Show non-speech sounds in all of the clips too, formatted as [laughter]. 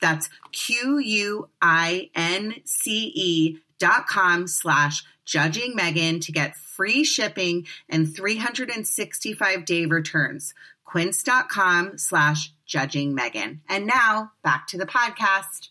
That's Q U I N C E dot com slash judging Megan to get free shipping and 365 day returns. Quince.com slash judging Megan. And now back to the podcast.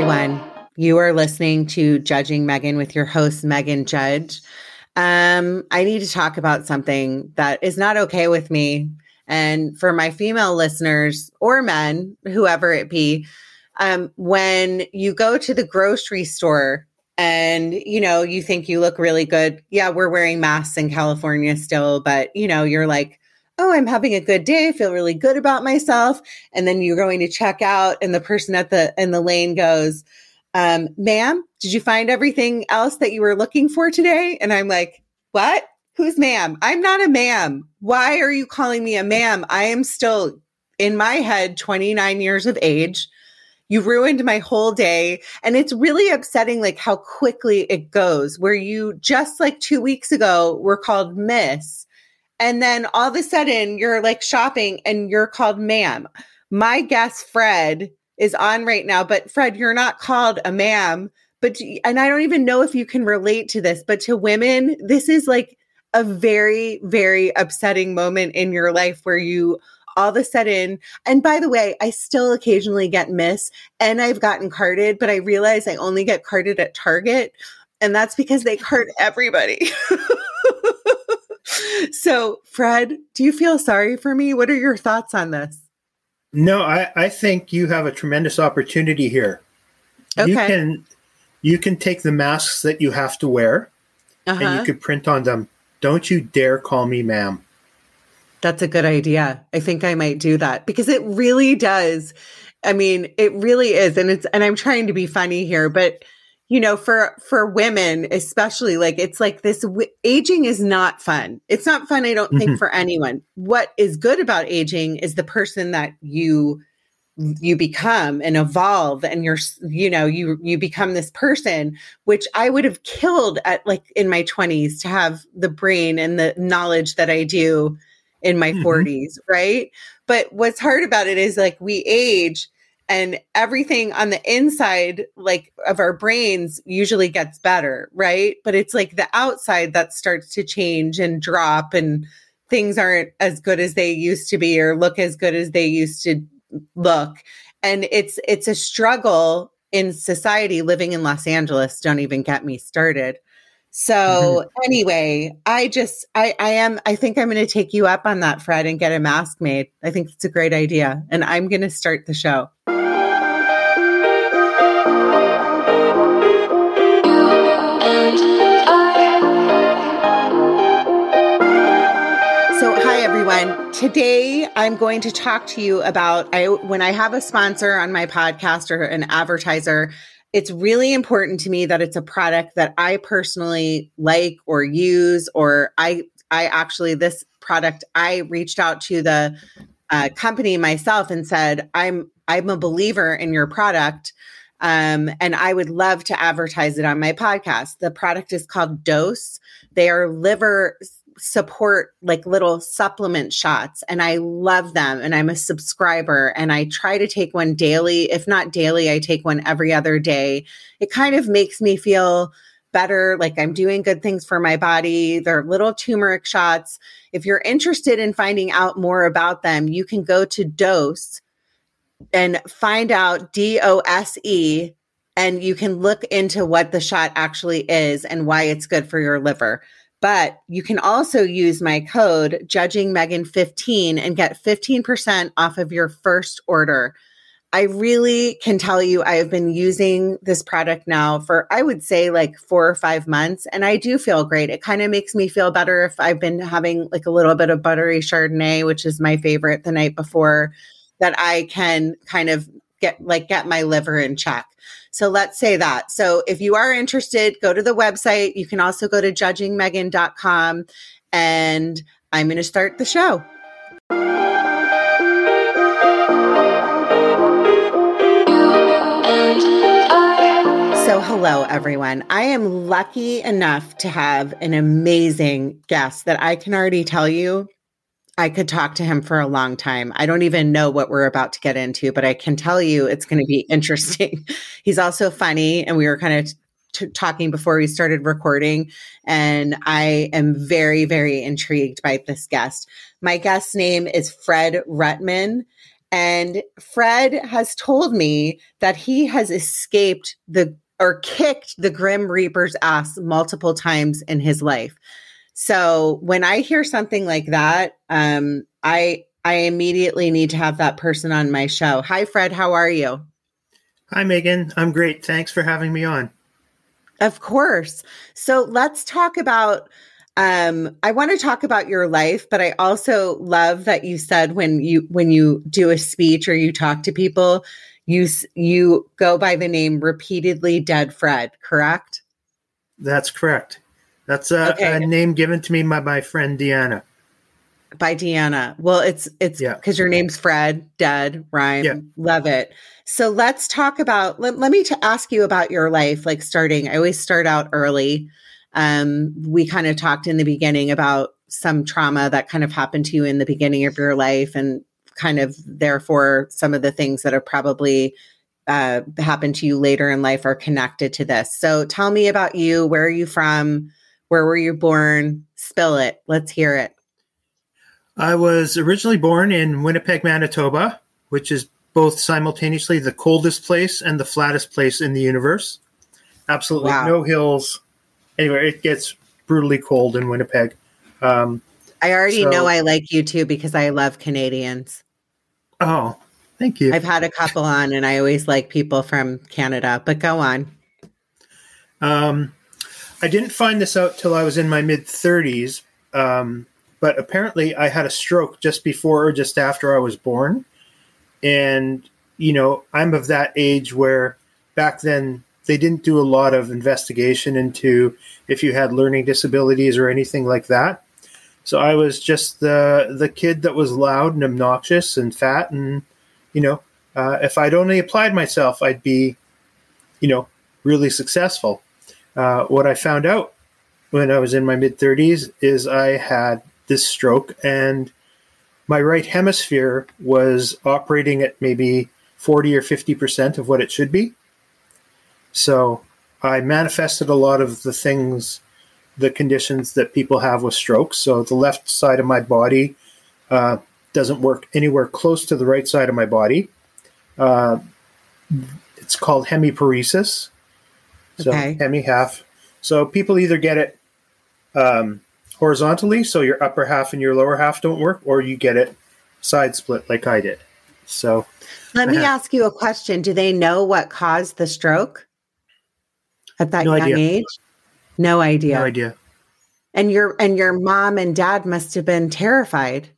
Everyone. You are listening to Judging Megan with your host, Megan Judge. Um, I need to talk about something that is not okay with me. And for my female listeners or men, whoever it be, um, when you go to the grocery store and you know you think you look really good yeah we're wearing masks in california still but you know you're like oh i'm having a good day i feel really good about myself. And then you're going to check out and the person at the in the lane goes um, ma'am did you find everything else that you were looking for today? And i'm like what? Who's ma'am? I'm not a ma'am. Why are you calling me a ma'am? I am still in my head 29 years of age. You ruined my whole day. And it's really upsetting, like how quickly it goes, where you just like two weeks ago were called Miss. And then all of a sudden you're like shopping and you're called ma'am. My guest, Fred, is on right now, but Fred, you're not called a ma'am. But, and I don't even know if you can relate to this, but to women, this is like a very, very upsetting moment in your life where you all of a sudden, and by the way, I still occasionally get miss and I've gotten carded, but I realize I only get carded at Target. And that's because they card everybody. [laughs] so, Fred, do you feel sorry for me? What are your thoughts on this? No, I, I think you have a tremendous opportunity here. Okay. You can you can take the masks that you have to wear uh-huh. and you uh-huh. could print on them. Don't you dare call me ma'am. That's a good idea. I think I might do that because it really does. I mean, it really is. And it's, and I'm trying to be funny here, but you know, for, for women, especially like, it's like this w- aging is not fun. It's not fun. I don't think mm-hmm. for anyone. What is good about aging is the person that you, you become and evolve and you're you know you you become this person which i would have killed at like in my 20s to have the brain and the knowledge that i do in my mm-hmm. 40s, right? But what's hard about it is like we age and everything on the inside like of our brains usually gets better, right? But it's like the outside that starts to change and drop and things aren't as good as they used to be or look as good as they used to look. And it's it's a struggle in society living in Los Angeles, don't even get me started So mm-hmm. anyway, I just I I am I think I'm going to take you up on that Fred and get a mask made. I think it's a great idea and I'm going to start the show. Everyone. Today I'm going to talk to you about I when I have a sponsor on my podcast or an advertiser it's really important to me that it's a product that I personally like or use, or I, I actually, this product, I reached out to the uh, company myself and said, I'm, I'm a believer in your product. Um, and I would love to advertise it on my podcast. The product is called Dose. They are liver support like little supplement shots and I love them and I'm a subscriber and I try to take one daily. If not daily, I take one every other day. It kind of makes me feel better, like I'm doing good things for my body. They're little turmeric shots. If you're interested in finding out more about them, you can go to Dose and find out D O S E and you can look into what the shot actually is and why it's good for your liver. But you can also use my code judging Megan 15 and get 15% off of your first order. I really can tell you I have been using this product now for I would say like 4 or 5 months and I do feel great. It kind of makes me feel better if I've been having like a little bit of buttery chardonnay, which is my favorite the night before that I can kind of get like get my liver in check. So let's say that. So if you are interested, go to the website. You can also go to judgingmegan.com and I'm going to start the show. So, hello, everyone. I am lucky enough to have an amazing guest that I can already tell you I could talk to him for a long time. I don't even know what we're about to get into, but I can tell you it's going to be [laughs] interesting. He's also funny, and we were kind of t- talking before we started recording, and I am very, very intrigued by this guest. My guest's name is Fred Ruttman. And Fred has told me that he has escaped the or kicked the Grim Reaper's ass multiple times in his life. So when I hear something like that, um, I I immediately need to have that person on my show. Hi, Fred. How are you? Hi, Megan. I'm great. Thanks for having me on. Of course. So let's talk about. Um, I want to talk about your life, but I also love that you said when you when you do a speech or you talk to people, you you go by the name repeatedly dead Fred. Correct? That's correct. That's a, okay. a name given to me by my friend Deanna. By Deanna. Well, it's it's because yeah. your name's Fred, dead, rhyme. Yeah. Love it. So let's talk about. Let, let me to ask you about your life. Like starting, I always start out early. Um, we kind of talked in the beginning about some trauma that kind of happened to you in the beginning of your life, and kind of therefore some of the things that have probably uh, happened to you later in life are connected to this. So tell me about you. Where are you from? Where were you born? Spill it. Let's hear it. I was originally born in Winnipeg, Manitoba, which is both simultaneously the coldest place and the flattest place in the universe. Absolutely wow. no hills. Anyway, it gets brutally cold in Winnipeg. Um, I already so, know I like you too because I love Canadians. Oh, thank you. I've had a couple on, and I always like people from Canada. But go on. Um, I didn't find this out till I was in my mid 30s, um, but apparently I had a stroke just before or just after I was born. And, you know, I'm of that age where back then they didn't do a lot of investigation into if you had learning disabilities or anything like that. So I was just the the kid that was loud and obnoxious and fat, and you know, uh, if I'd only applied myself, I'd be, you know, really successful. Uh, what I found out when I was in my mid 30s is I had this stroke, and my right hemisphere was operating at maybe 40 or 50% of what it should be. So I manifested a lot of the things, the conditions that people have with strokes. So the left side of my body uh, doesn't work anywhere close to the right side of my body. Uh, it's called hemiparesis. So okay. hemi half, So people either get it um, horizontally, so your upper half and your lower half don't work, or you get it side split like I did. So let me ask you a question. Do they know what caused the stroke at that no young idea. age? No idea. No idea. And your and your mom and dad must have been terrified.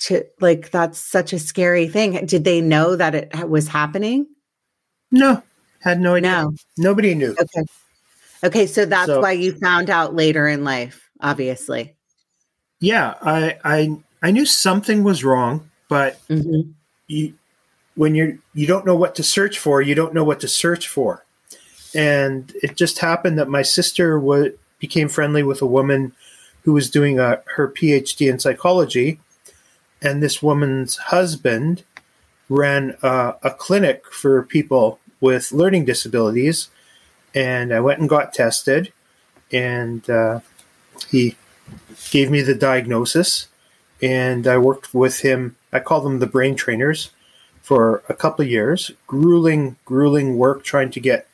To like that's such a scary thing. Did they know that it was happening? No, had no idea. No. Nobody knew. Okay. Okay, so that's so, why you found out later in life, obviously. Yeah, I I I knew something was wrong, but mm-hmm. you when you're you don't know what to search for, you don't know what to search for. And it just happened that my sister was became friendly with a woman who was doing a, her PhD in psychology, and this woman's husband ran a, a clinic for people with learning disabilities, and I went and got tested, and uh, he gave me the diagnosis, and I worked with him. I call them the brain trainers for a couple of years. Grueling, grueling work trying to get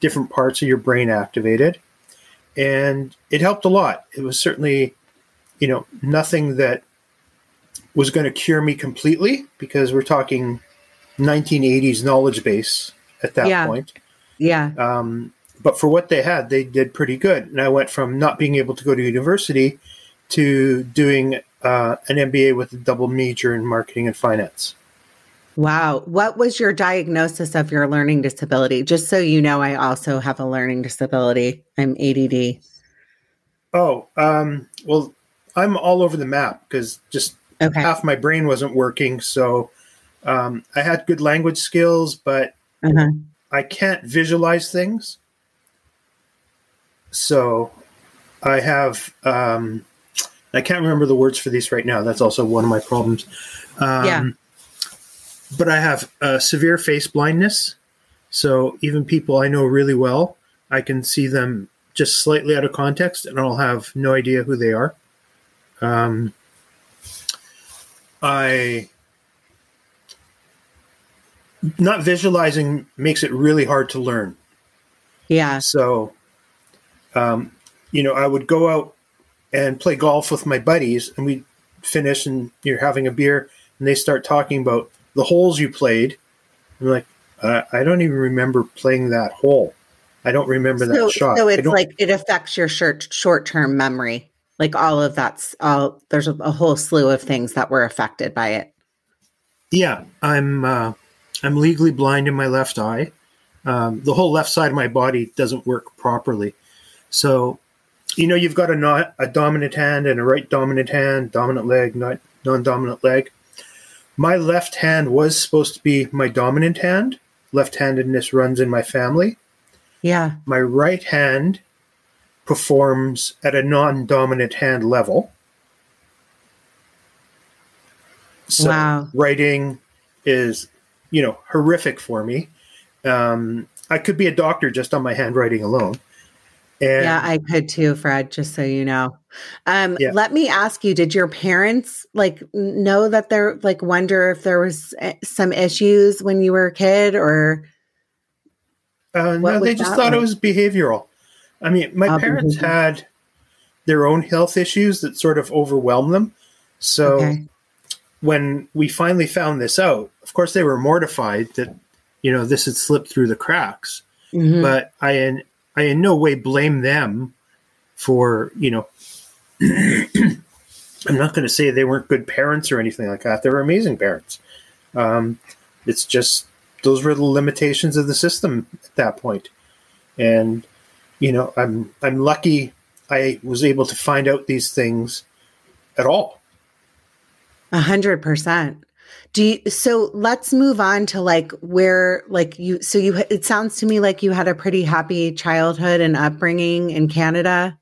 different parts of your brain activated, and it helped a lot. It was certainly, you know, nothing that was going to cure me completely because we're talking 1980s knowledge base at that yeah. point. Yeah. Um, but for what they had, they did pretty good. And I went from not being able to go to university to doing uh, an MBA with a double major in marketing and finance. Wow. What was your diagnosis of your learning disability? Just so you know, I also have a learning disability. I'm ADD. Oh, um, well, I'm all over the map because just okay. half my brain wasn't working. So um, I had good language skills, but uh-huh. I can't visualize things. So I have, um, I can't remember the words for these right now. That's also one of my problems. Um, yeah. But I have uh, severe face blindness. So even people I know really well, I can see them just slightly out of context and I'll have no idea who they are. Um, I not visualizing makes it really hard to learn. Yeah. So, um, you know, I would go out and play golf with my buddies, and we finish, and you're having a beer, and they start talking about the holes you played. I'm like, uh, I don't even remember playing that hole. I don't remember so, that shot. So it's like it affects your short short term memory. Like all of that's all. There's a, a, whole slew of things that were affected by it. Yeah, I'm. Uh, I'm legally blind in my left eye. Um, the whole left side of my body doesn't work properly. So, you know, you've got a, not, a dominant hand and a right dominant hand, dominant leg, not non-dominant leg. My left hand was supposed to be my dominant hand. Left-handedness runs in my family. Yeah. My right hand performs at a non-dominant hand level. So wow. writing is you know, horrific for me. Um, I could be a doctor just on my handwriting alone. And, yeah, I could too, Fred, just so you know. Um, yeah. Let me ask you, did your parents like know that they're like wonder if there was eh, some issues when you were a kid or? Uh, no, they just thought like? it was behavioral. I mean, my oh, parents had their own health issues that sort of overwhelmed them. So okay when we finally found this out, of course, they were mortified that you know this had slipped through the cracks. Mm-hmm. But I in I in no way blame them for you know. [clears throat] I'm not going to say they weren't good parents or anything like that. They were amazing parents. Um, it's just those were the limitations of the system at that point, and you know I'm I'm lucky I was able to find out these things at all. A hundred percent. Do you, so let's move on to like where like you so you it sounds to me like you had a pretty happy childhood and upbringing in Canada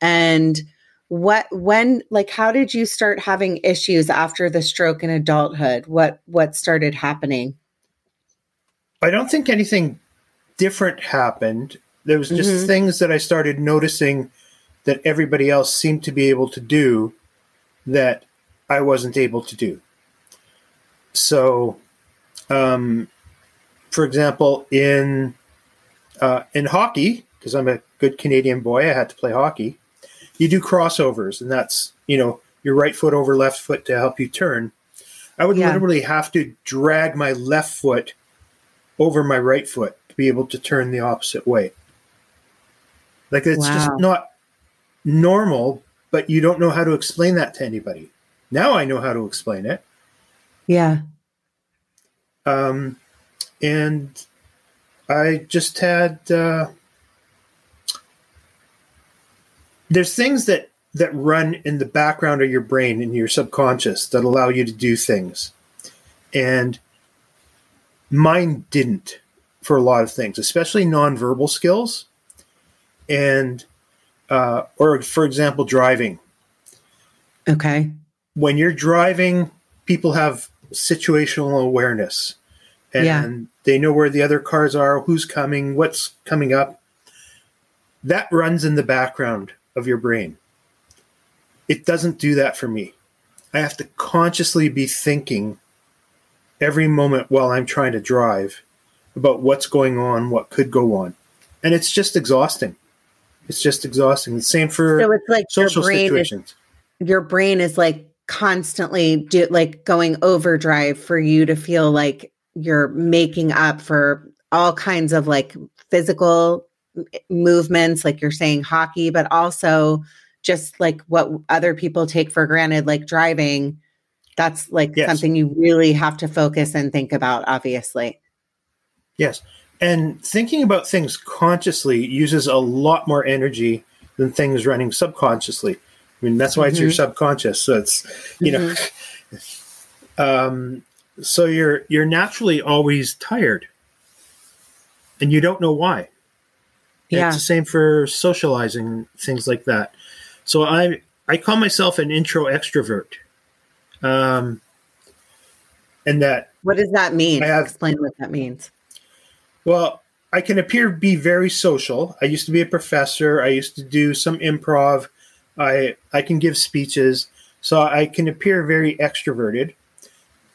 and what when like how did you start having issues after the stroke in adulthood what what started happening I don't think anything different happened there was just mm-hmm. things that I started noticing that everybody else seemed to be able to do that I wasn't able to do. So, um, for example, in uh, in hockey, because I'm a good Canadian boy, I had to play hockey. You do crossovers, and that's you know your right foot over left foot to help you turn. I would yeah. literally have to drag my left foot over my right foot to be able to turn the opposite way. Like it's wow. just not normal, but you don't know how to explain that to anybody. Now I know how to explain it. Yeah. Um, and I just had uh, there's things that that run in the background of your brain in your subconscious that allow you to do things, and mine didn't for a lot of things, especially nonverbal skills, and uh, or for example, driving. Okay. When you're driving, people have situational awareness and yeah. they know where the other cars are, who's coming, what's coming up. That runs in the background of your brain. It doesn't do that for me. I have to consciously be thinking every moment while I'm trying to drive about what's going on, what could go on. And it's just exhausting. It's just exhausting. The same for so it's like social situations. Is, your brain is like constantly do, like going overdrive for you to feel like you're making up for all kinds of like physical movements like you're saying hockey but also just like what other people take for granted like driving. That's like yes. something you really have to focus and think about obviously. Yes. And thinking about things consciously uses a lot more energy than things running subconsciously i mean that's why mm-hmm. it's your mm-hmm. subconscious. So it's you mm-hmm. know [laughs] um so you're you're naturally always tired. And you don't know why. Yeah. it's the same for socializing things like that. So i i call myself an intro extrovert um and that what does that mean? I have, explain what that means. Well i can appear to be very social. I used to be a professor. I used to do some improv i i can give speeches so i can appear very extroverted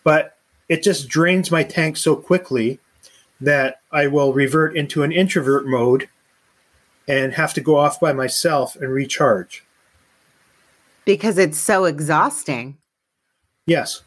but it just drains my tank so quickly that I will revert into an introvert mode and have to go off by myself and recharge. Because it's so exhausting. Yes.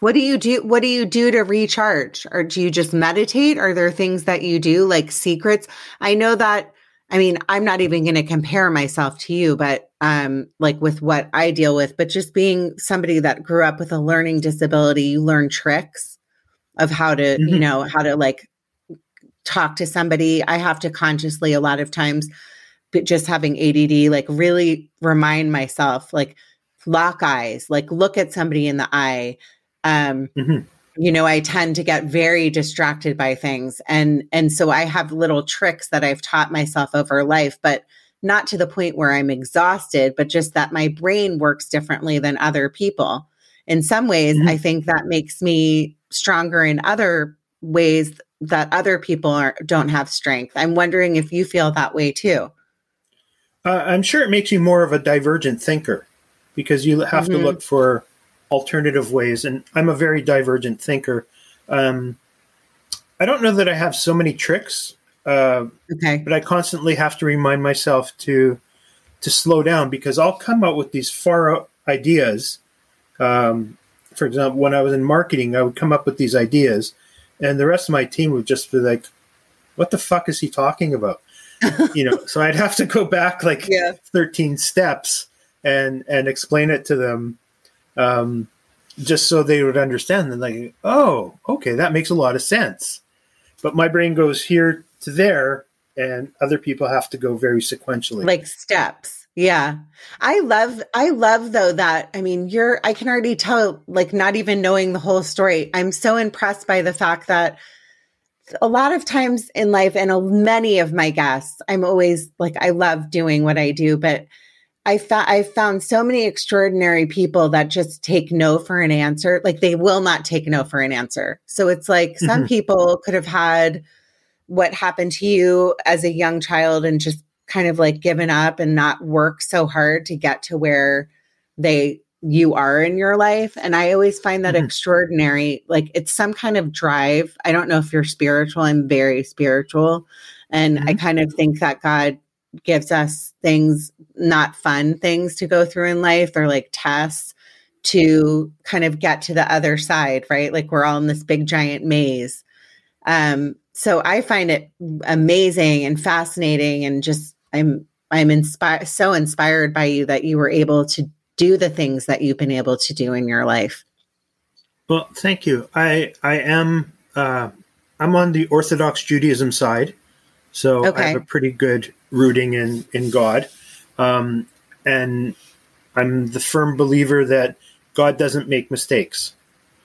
What do you do? What do you do to recharge? Or do you just meditate? Are there things that you do like secrets? I know that I mean, I'm not even going to compare myself to you, but um, like with what I deal with, but just being somebody that grew up with a learning disability, you learn tricks of how to, mm-hmm. you know, how to like talk to somebody. I have to consciously, a lot of times, but just having ADD, like really remind myself, like lock eyes, like look at somebody in the eye. Um, mm-hmm you know i tend to get very distracted by things and and so i have little tricks that i've taught myself over life but not to the point where i'm exhausted but just that my brain works differently than other people in some ways mm-hmm. i think that makes me stronger in other ways that other people are, don't have strength i'm wondering if you feel that way too uh, i'm sure it makes you more of a divergent thinker because you have mm-hmm. to look for alternative ways. And I'm a very divergent thinker. Um, I don't know that I have so many tricks. Uh, okay. But I constantly have to remind myself to to slow down because I'll come up with these far out ideas. Um, for example, when I was in marketing, I would come up with these ideas, and the rest of my team would just be like, "What the fuck is he talking about?" [laughs] you know. So I'd have to go back like yeah. thirteen steps and and explain it to them um, just so they would understand. And like, oh, okay, that makes a lot of sense. But my brain goes here to there, and other people have to go very sequentially, like steps. Yeah. I love I love though that I mean you're I can already tell like not even knowing the whole story. I'm so impressed by the fact that a lot of times in life and many of my guests I'm always like I love doing what I do but I found I found so many extraordinary people that just take no for an answer. Like they will not take no for an answer. So it's like mm-hmm. some people could have had what happened to you as a young child and just kind of like given up and not work so hard to get to where they you are in your life and i always find that mm-hmm. extraordinary like it's some kind of drive i don't know if you're spiritual i'm very spiritual and mm-hmm. i kind of think that god gives us things, not fun things to go through in life. They're like tests to kind of get to the other side, right? Like we're all in this big giant maze. Um, so I find it amazing and fascinating and just I'm I'm inspired so inspired by you that you were able to do the things that you've been able to do in your life. Well, thank you. I I am uh, I'm on the Orthodox Judaism side, so okay. I have a pretty good rooting in in God, um, and I'm the firm believer that God doesn't make mistakes.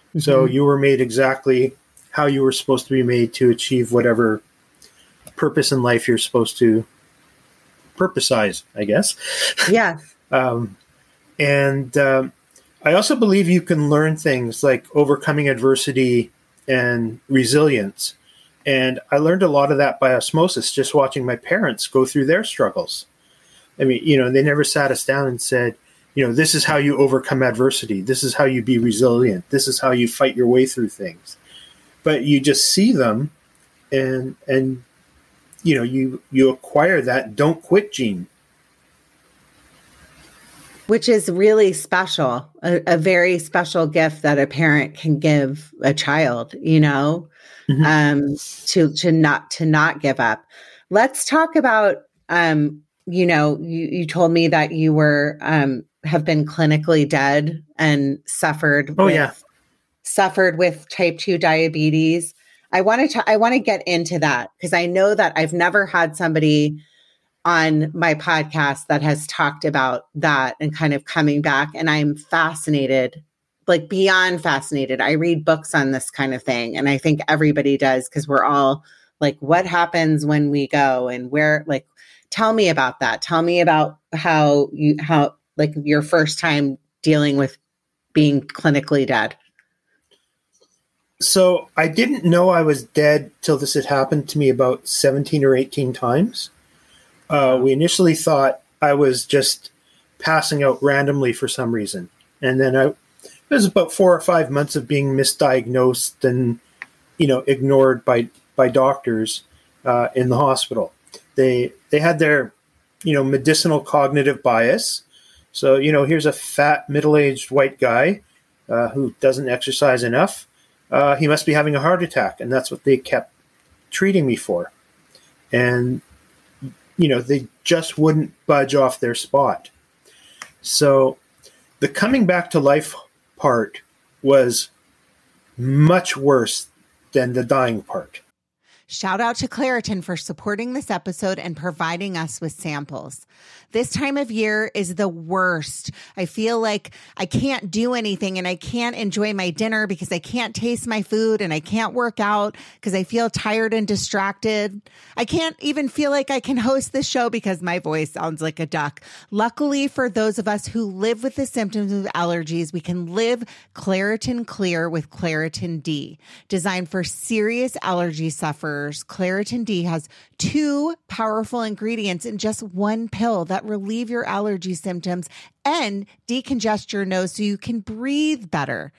Mm-hmm. So you were made exactly how you were supposed to be made to achieve whatever purpose in life you're supposed to purposize, I guess. Yeah. [laughs] um, and um, I also believe you can learn things like overcoming adversity and resilience. And I learned a lot of that by osmosis, just watching my parents go through their struggles. I mean, you know, they never sat us down and said, you know, this is how you overcome adversity. This is how you be resilient. This is how you fight your way through things. But you just see them and and you know, you you acquire that don't quit gene which is really special a, a, very special gift that a parent can give a child you know mm-hmm. um to to not to not give up let's talk about um you know you, you told me that you were um have been clinically dead and suffered oh with, yeah suffered with type 2 diabetes i want to i want to get into that because i know that i've never had somebody on my podcast that has talked about that and kind of coming back. And I'm fascinated, like beyond fascinated. I read books on this kind of thing. And I think everybody does because we're all like, what happens when we go and where, like, tell me about that. Tell me about how you, how, like, your first time dealing with being clinically dead. So I didn't know I was dead till this had happened to me about 17 or 18 times. Uh, we initially thought I was just passing out randomly for some reason, and then I it was about four or five months of being misdiagnosed and you know ignored by by doctors uh, in the hospital. They they had their you know medicinal cognitive bias. So you know here's a fat middle aged white guy uh, who doesn't exercise enough. Uh, he must be having a heart attack, and that's what they kept treating me for. And you know, they just wouldn't budge off their spot. So the coming back to life part was much worse than the dying part. Shout out to Claritin for supporting this episode and providing us with samples. This time of year is the worst. I feel like I can't do anything and I can't enjoy my dinner because I can't taste my food and I can't work out because I feel tired and distracted. I can't even feel like I can host this show because my voice sounds like a duck. Luckily for those of us who live with the symptoms of allergies, we can live Claritin Clear with Claritin D. Designed for serious allergy sufferers, Claritin D has two powerful ingredients in just one pill that relieve your allergy symptoms and decongest your nose so you can breathe better.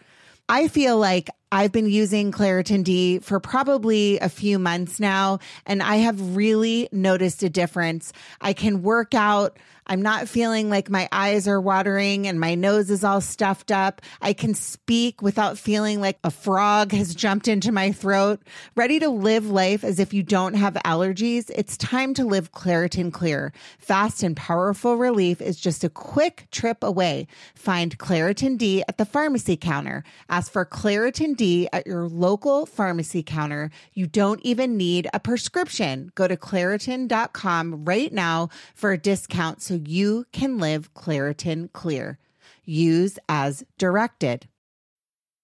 I feel like I've been using Claritin D for probably a few months now, and I have really noticed a difference. I can work out. I'm not feeling like my eyes are watering and my nose is all stuffed up. I can speak without feeling like a frog has jumped into my throat. Ready to live life as if you don't have allergies? It's time to live Claritin Clear. Fast and powerful relief is just a quick trip away. Find Claritin D at the pharmacy counter. Ask for Claritin At your local pharmacy counter. You don't even need a prescription. Go to Claritin.com right now for a discount so you can live Claritin Clear. Use as directed.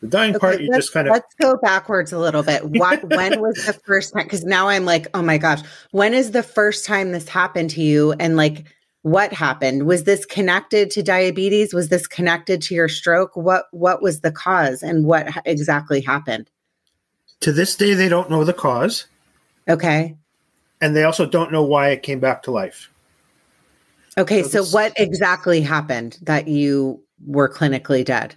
The dying okay, part, you just kind of. Let's go backwards a little bit. What, [laughs] when was the first time? Because now I'm like, oh my gosh, when is the first time this happened to you? And like, what happened? Was this connected to diabetes? Was this connected to your stroke? What What was the cause, and what exactly happened? To this day, they don't know the cause. Okay. And they also don't know why it came back to life. Okay, so, so what exactly happened that you were clinically dead?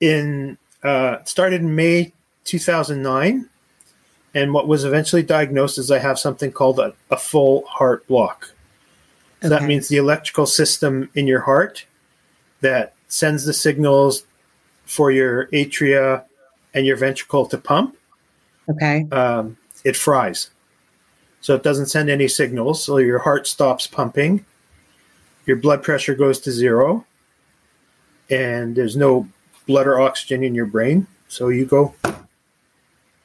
In uh, started in May 2009, and what was eventually diagnosed is I have something called a, a full heart block. So okay. that means the electrical system in your heart that sends the signals for your atria and your ventricle to pump. Okay. Um, it fries. So it doesn't send any signals. So your heart stops pumping. Your blood pressure goes to zero. And there's no blood or oxygen in your brain. So you go,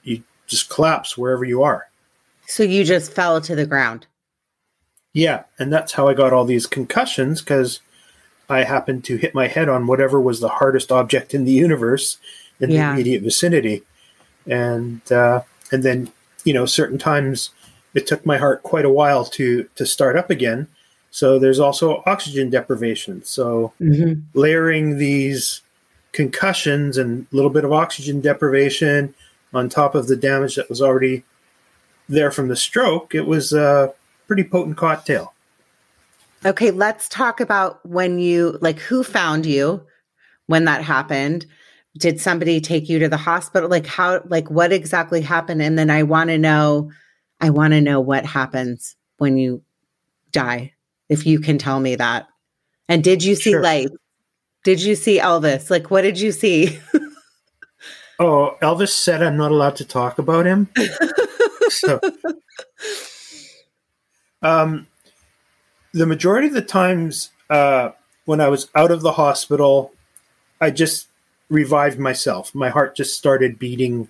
you just collapse wherever you are. So you just fell to the ground. Yeah. And that's how I got all these concussions because I happened to hit my head on whatever was the hardest object in the universe in yeah. the immediate vicinity. And, uh, and then, you know, certain times it took my heart quite a while to, to start up again. So there's also oxygen deprivation. So mm-hmm. layering these concussions and a little bit of oxygen deprivation on top of the damage that was already there from the stroke, it was a pretty potent cocktail. Okay, let's talk about when you like who found you when that happened. Did somebody take you to the hospital? Like how like what exactly happened? And then I want to know I want to know what happens when you die. If you can tell me that. And did you see sure. light? Did you see Elvis? Like, what did you see? [laughs] oh, Elvis said I'm not allowed to talk about him. [laughs] so, um, the majority of the times uh, when I was out of the hospital, I just revived myself. My heart just started beating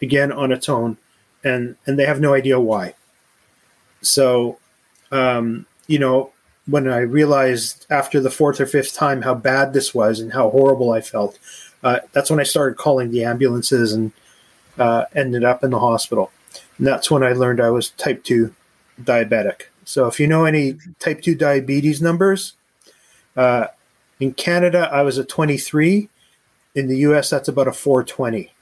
again on its own, and and they have no idea why. So, um, you know, when I realized after the fourth or fifth time how bad this was and how horrible I felt, uh, that's when I started calling the ambulances and uh, ended up in the hospital. And that's when I learned I was type 2 diabetic. So if you know any type 2 diabetes numbers, uh, in Canada, I was a 23. In the US, that's about a 420.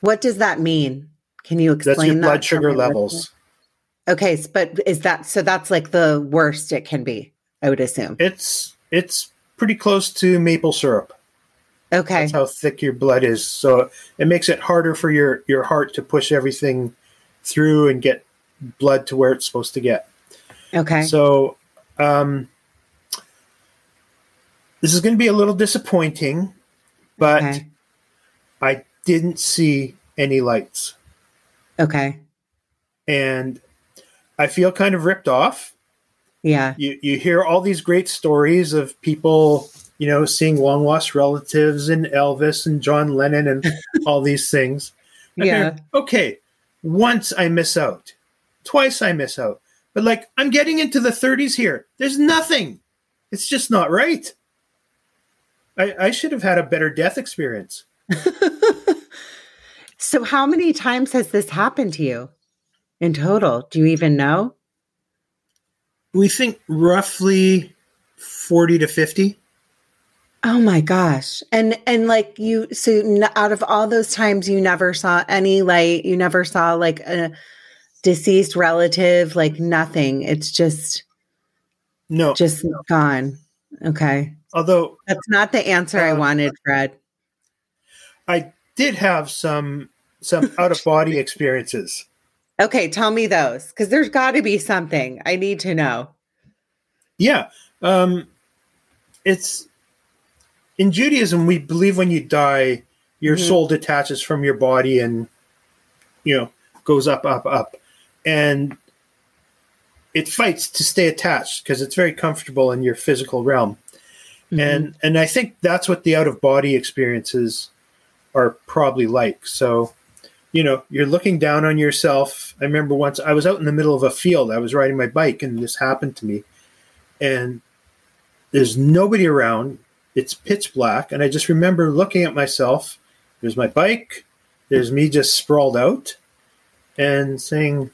What does that mean? Can you explain That's your blood sugar levels. Okay, but is that so? That's like the worst it can be. I would assume it's it's pretty close to maple syrup. Okay, that's how thick your blood is. So it makes it harder for your your heart to push everything through and get blood to where it's supposed to get. Okay. So um, this is going to be a little disappointing, but okay. I didn't see any lights. Okay. And I feel kind of ripped off. Yeah. You you hear all these great stories of people, you know, seeing long lost relatives and Elvis and John Lennon and [laughs] all these things. yeah. okay. Once I miss out. Twice I miss out. But like I'm getting into the 30s here. There's nothing. It's just not right. I, I should have had a better death experience. [laughs] so how many times has this happened to you? In total? Do you even know? We think roughly 40 to 50. Oh my gosh. And and like you so out of all those times you never saw any light, you never saw like a deceased relative, like nothing. It's just no. Just gone. Okay. Although that's not the answer uh, I wanted, Fred. I did have some some [laughs] out of body experiences. Okay, tell me those because there's got to be something I need to know. Yeah, um, it's in Judaism. We believe when you die, your mm-hmm. soul detaches from your body and you know goes up, up, up, and it fights to stay attached because it's very comfortable in your physical realm. Mm-hmm. And and I think that's what the out of body experiences are probably like. So you know, you're looking down on yourself. I remember once I was out in the middle of a field. I was riding my bike and this happened to me. And there's nobody around. It's pitch black. And I just remember looking at myself there's my bike, there's me just sprawled out and saying,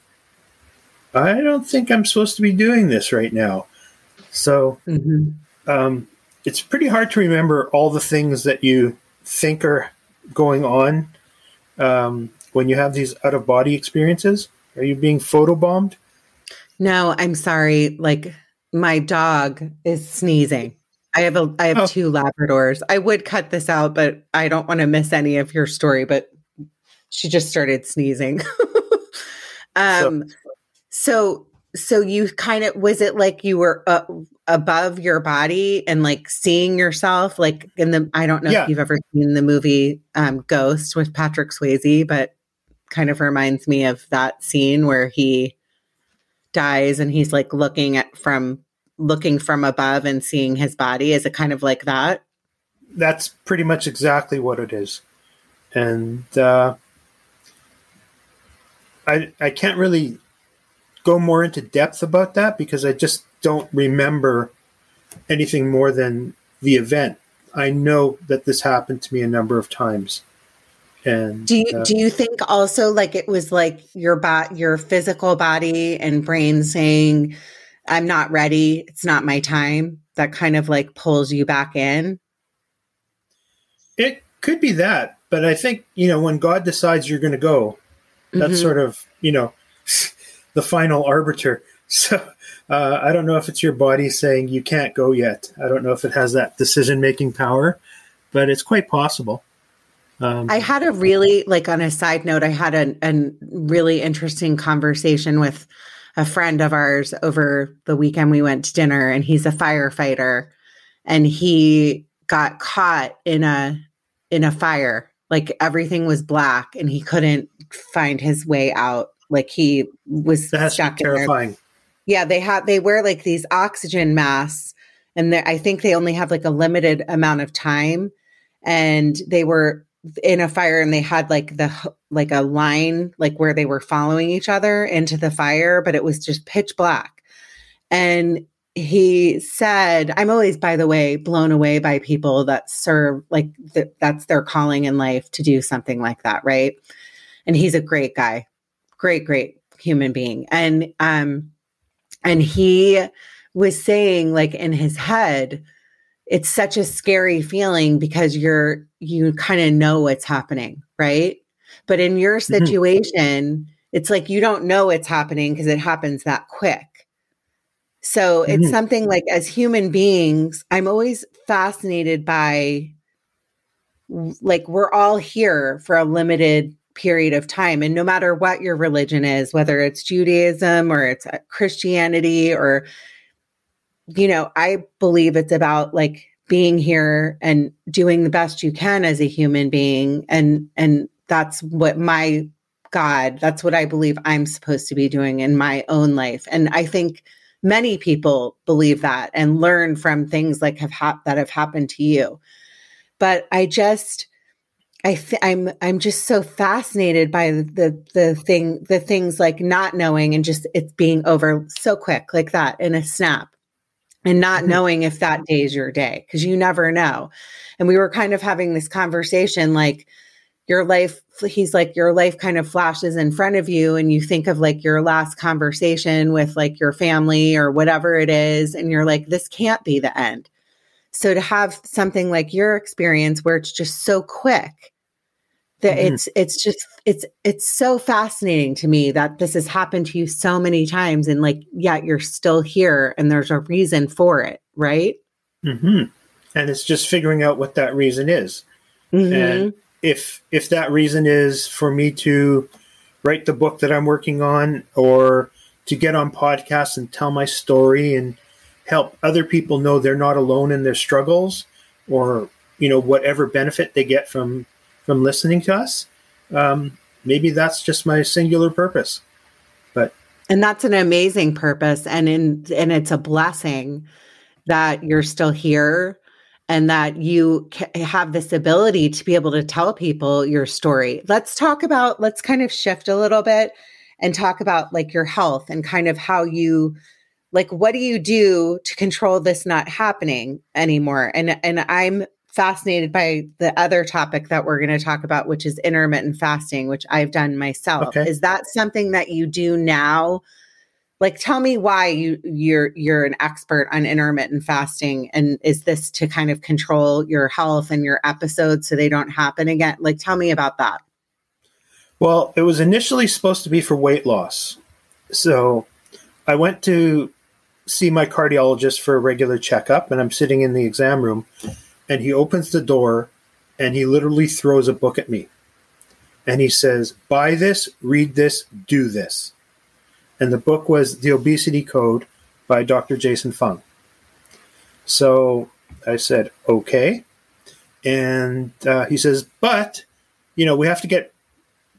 I don't think I'm supposed to be doing this right now. So mm-hmm. um, it's pretty hard to remember all the things that you think are going on um, when you have these out of body experiences. Are you being photobombed? No, I'm sorry. Like my dog is sneezing. I have a I have oh. two Labradors. I would cut this out, but I don't want to miss any of your story. But she just started sneezing. [laughs] um, so. so so you kind of was it like you were uh, above your body and like seeing yourself like in the I don't know yeah. if you've ever seen the movie um, Ghost with Patrick Swayze, but kind of reminds me of that scene where he dies and he's like looking at from looking from above and seeing his body. Is it kind of like that? That's pretty much exactly what it is, and uh, I I can't really go more into depth about that because I just don't remember anything more than the event. I know that this happened to me a number of times. And do you uh, do you think also like it was like your bot your physical body and brain saying, I'm not ready, it's not my time, that kind of like pulls you back in? It could be that, but I think, you know, when God decides you're gonna go, that's mm-hmm. sort of, you know, [laughs] the final arbiter. [laughs] So uh, I don't know if it's your body saying you can't go yet. I don't know if it has that decision making power, but it's quite possible. Um, I had a really like on a side note. I had a, a really interesting conversation with a friend of ours over the weekend. We went to dinner, and he's a firefighter, and he got caught in a in a fire. Like everything was black, and he couldn't find his way out like he was That's stuck terrifying. Yeah, they have they wear like these oxygen masks, and I think they only have like a limited amount of time. And they were in a fire, and they had like the like a line like where they were following each other into the fire, but it was just pitch black. And he said, I'm always, by the way, blown away by people that serve, like, th- that's their calling in life to do something like that. Right. And he's a great guy great, great human being. And um, and he was saying, like in his head, it's such a scary feeling because you're you kind of know what's happening, right? But in your mm-hmm. situation, mm-hmm. it's like you don't know it's happening because it happens that quick. So mm-hmm. it's something like as human beings, I'm always fascinated by like we're all here for a limited period of time. And no matter what your religion is, whether it's Judaism or it's uh, Christianity or, you know, I believe it's about like being here and doing the best you can as a human being. And, and that's what my God, that's what I believe I'm supposed to be doing in my own life. And I think many people believe that and learn from things like have ha- that have happened to you. But I just, I th- I'm I'm just so fascinated by the the thing the things like not knowing and just it's being over so quick like that in a snap and not mm-hmm. knowing if that day is your day because you never know. And we were kind of having this conversation like your life he's like your life kind of flashes in front of you and you think of like your last conversation with like your family or whatever it is and you're like this can't be the end. So to have something like your experience where it's just so quick that mm-hmm. it's it's just it's it's so fascinating to me that this has happened to you so many times and like yet you're still here and there's a reason for it right mm-hmm. and it's just figuring out what that reason is mm-hmm. and if if that reason is for me to write the book that i'm working on or to get on podcasts and tell my story and help other people know they're not alone in their struggles or you know whatever benefit they get from from listening to us, um, maybe that's just my singular purpose. But and that's an amazing purpose, and in and it's a blessing that you're still here and that you have this ability to be able to tell people your story. Let's talk about let's kind of shift a little bit and talk about like your health and kind of how you like what do you do to control this not happening anymore and and i'm fascinated by the other topic that we're going to talk about, which is intermittent fasting, which I've done myself. Okay. Is that something that you do now? Like, tell me why you you're you're an expert on intermittent fasting, and is this to kind of control your health and your episodes so they don't happen again? Like, tell me about that. Well, it was initially supposed to be for weight loss, so I went to see my cardiologist for a regular checkup, and I'm sitting in the exam room, and he opens the door, and he literally throws a book at me, and he says, "Buy this, read this, do this," and the book was The Obesity Code by Dr. Jason Fung. So I said, "Okay," and uh, he says, "But." You know, we have to get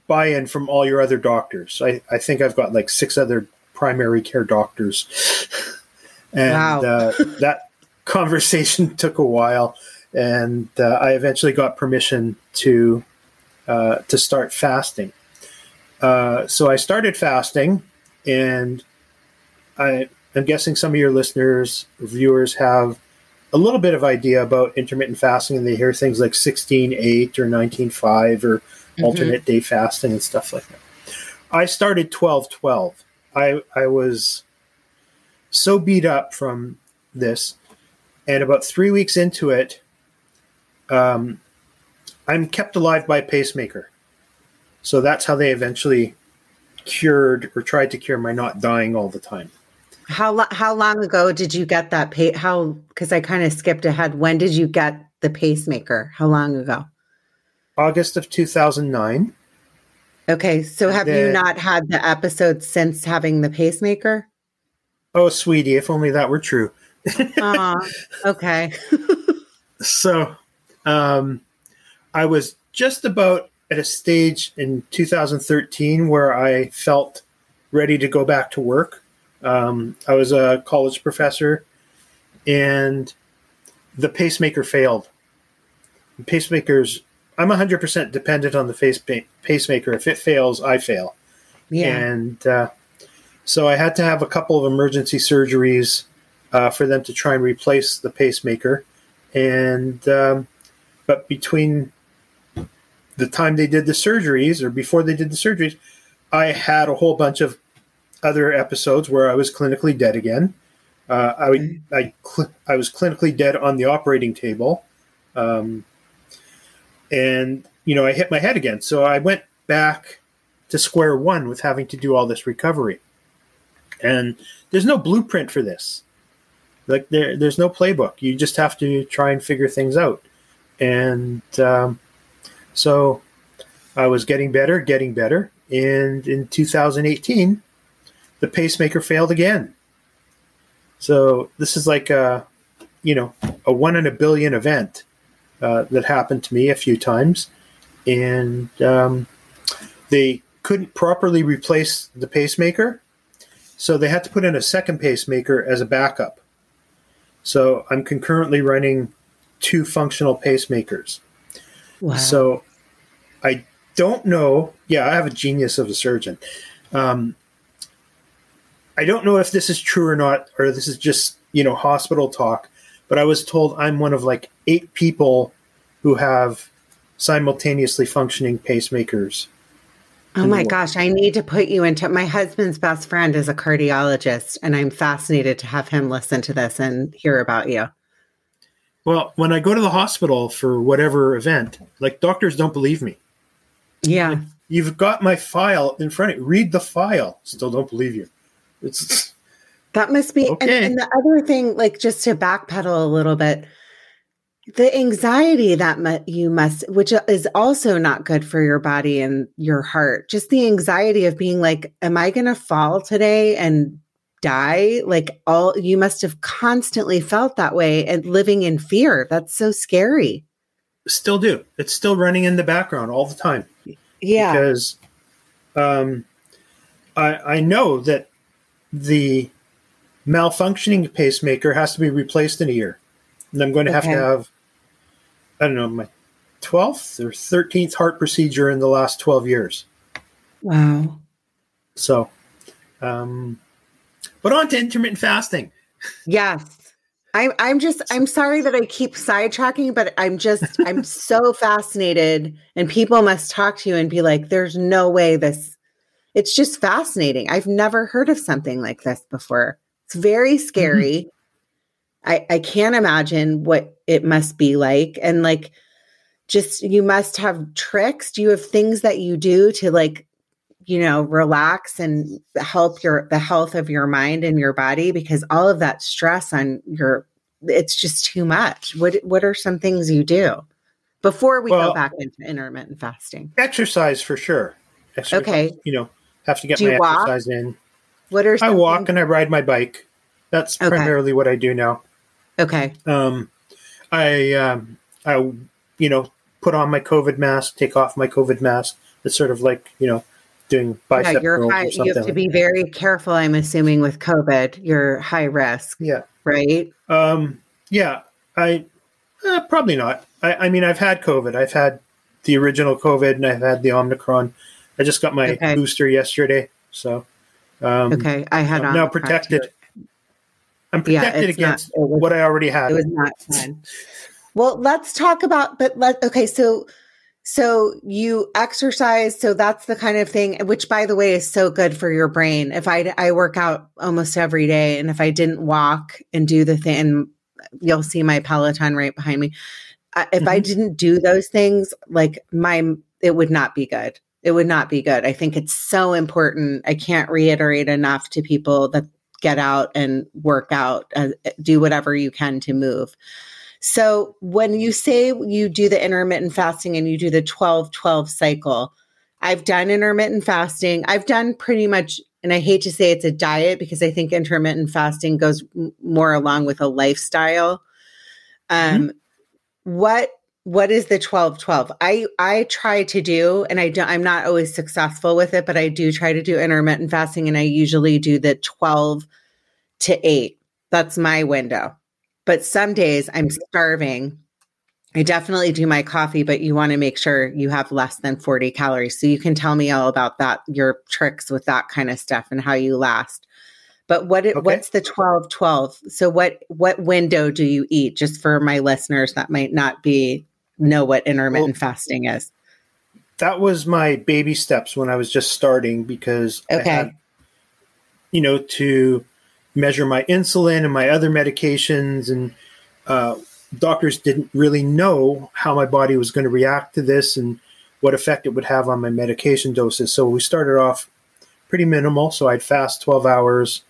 buy-in from all your other doctors. I, I think I've got like six other primary care doctors. [laughs] and wow. uh, that conversation [laughs] took a while, and uh, I eventually got permission to uh, to start fasting. Uh, so I started fasting, and I, I'm guessing some of your listeners, viewers, have a little bit of idea about intermittent fasting, and they hear things like 16-8 or 19-5 or mm-hmm. alternate day fasting and stuff like that. I started 12-12 I I was so beat up from this, and about three weeks into it, um, I'm kept alive by a pacemaker. So that's how they eventually cured or tried to cure my not dying all the time. How lo- how long ago did you get that pa- how because I kind of skipped ahead. When did you get the pacemaker? How long ago? August of 2009. Okay, so have you not had the episode since having the pacemaker? Oh, sweetie, if only that were true. okay. [laughs] so, um, I was just about at a stage in 2013 where I felt ready to go back to work. Um, I was a college professor, and the pacemaker failed. Pacemakers I'm 100% dependent on the face pacemaker. If it fails, I fail. Yeah. And uh, so I had to have a couple of emergency surgeries uh, for them to try and replace the pacemaker. And um, but between the time they did the surgeries or before they did the surgeries, I had a whole bunch of other episodes where I was clinically dead again. Uh, I, I, cl- I was clinically dead on the operating table. Um, and you know I hit my head again. So I went back to square one with having to do all this recovery. And there's no blueprint for this. Like there, there's no playbook. You just have to try and figure things out. And um, so I was getting better, getting better. And in 2018, the pacemaker failed again. So this is like a, you know, a one in a billion event uh, that happened to me a few times, and um, they couldn't properly replace the pacemaker, so they had to put in a second pacemaker as a backup. So I'm concurrently running two functional pacemakers. Wow. So I don't know. Yeah, I have a genius of a surgeon. Um, I don't know if this is true or not, or this is just you know hospital talk but I was told I'm one of like eight people who have simultaneously functioning pacemakers. Oh my gosh, I need to put you into my husband's best friend is a cardiologist, and I'm fascinated to have him listen to this and hear about you. Well, when I go to the hospital for whatever event, like doctors don't believe me. Yeah. Like, You've got my file in front of you. Read the file. Still don't believe you. It's [laughs] that must be. Okay. And, and the other thing, like just to backpedal a little bit, the anxiety that mu- you must, which is also not good for your body and your heart, just the anxiety of being like, am I going to fall today and die? Like, all you must have constantly felt that way and living in fear. That's so scary. Still do. It's still running in the background all the time. Yeah. Because um, I, I know that the malfunctioning pacemaker has to be replaced in a year. And I'm going to have okay. to have, I don't know, my 12th or 13th heart procedure in the last 12 years. Wow. So, um, but on to intermittent fasting. Yes. I'm I'm just I'm sorry that I keep sidetracking, but I'm just [laughs] I'm so fascinated, and people must talk to you and be like, "There's no way this." It's just fascinating. I've never heard of something like this before. It's very mm-hmm. scary. Mm-hmm. I I can't imagine what it must be like, and like, just you must have tricks. Do you have things that you do to like you know relax and help your the health of your mind and your body because all of that stress on your it's just too much. What what are some things you do before we well, go back into intermittent fasting? Exercise for sure. Exercise, okay. you know have to get do my exercise in. What are i walk things? and i ride my bike. That's okay. primarily what i do now. Okay. Um i um i you know put on my covid mask take off my covid mask. It's sort of like you know doing bicep yeah, you're high, You have to be very careful. I'm assuming with COVID, you're high risk. Yeah. Right. Um. Yeah. I uh, probably not. I, I mean, I've had COVID. I've had the original COVID, and I've had the Omicron. I just got my okay. booster yesterday, so um, okay. I had I'm now protected. I'm protected yeah, against not, was, what I already had. It was not fun. [laughs] well, let's talk about. But let okay. So so you exercise. So that's the kind of thing, which by the way is so good for your brain. If I, I work out almost every day and if I didn't walk and do the thing, you'll see my Peloton right behind me. If mm-hmm. I didn't do those things, like my, it would not be good. It would not be good. I think it's so important. I can't reiterate enough to people that get out and work out, uh, do whatever you can to move. So when you say you do the intermittent fasting and you do the 12 12 cycle, I've done intermittent fasting. I've done pretty much, and I hate to say it's a diet because I think intermittent fasting goes m- more along with a lifestyle. Um, mm-hmm. What what is the 12 12 i i try to do and i don't i'm not always successful with it but i do try to do intermittent fasting and i usually do the 12 to 8 that's my window but some days I'm mm-hmm. starving. I definitely do my coffee, but you want to make sure you have less than 40 calories. So you can tell me all about that, your tricks with that kind of stuff and how you last. But what okay. what's the 12 12? So what what window do you eat just for my listeners that might not be know what intermittent well, fasting is? That was my baby steps when I was just starting because okay. I had you know to measure my insulin and my other medications. And uh, doctors didn't really know how my body was going to react to this and what effect it would have on my medication doses. So we started off pretty minimal. So I'd fast 12 hours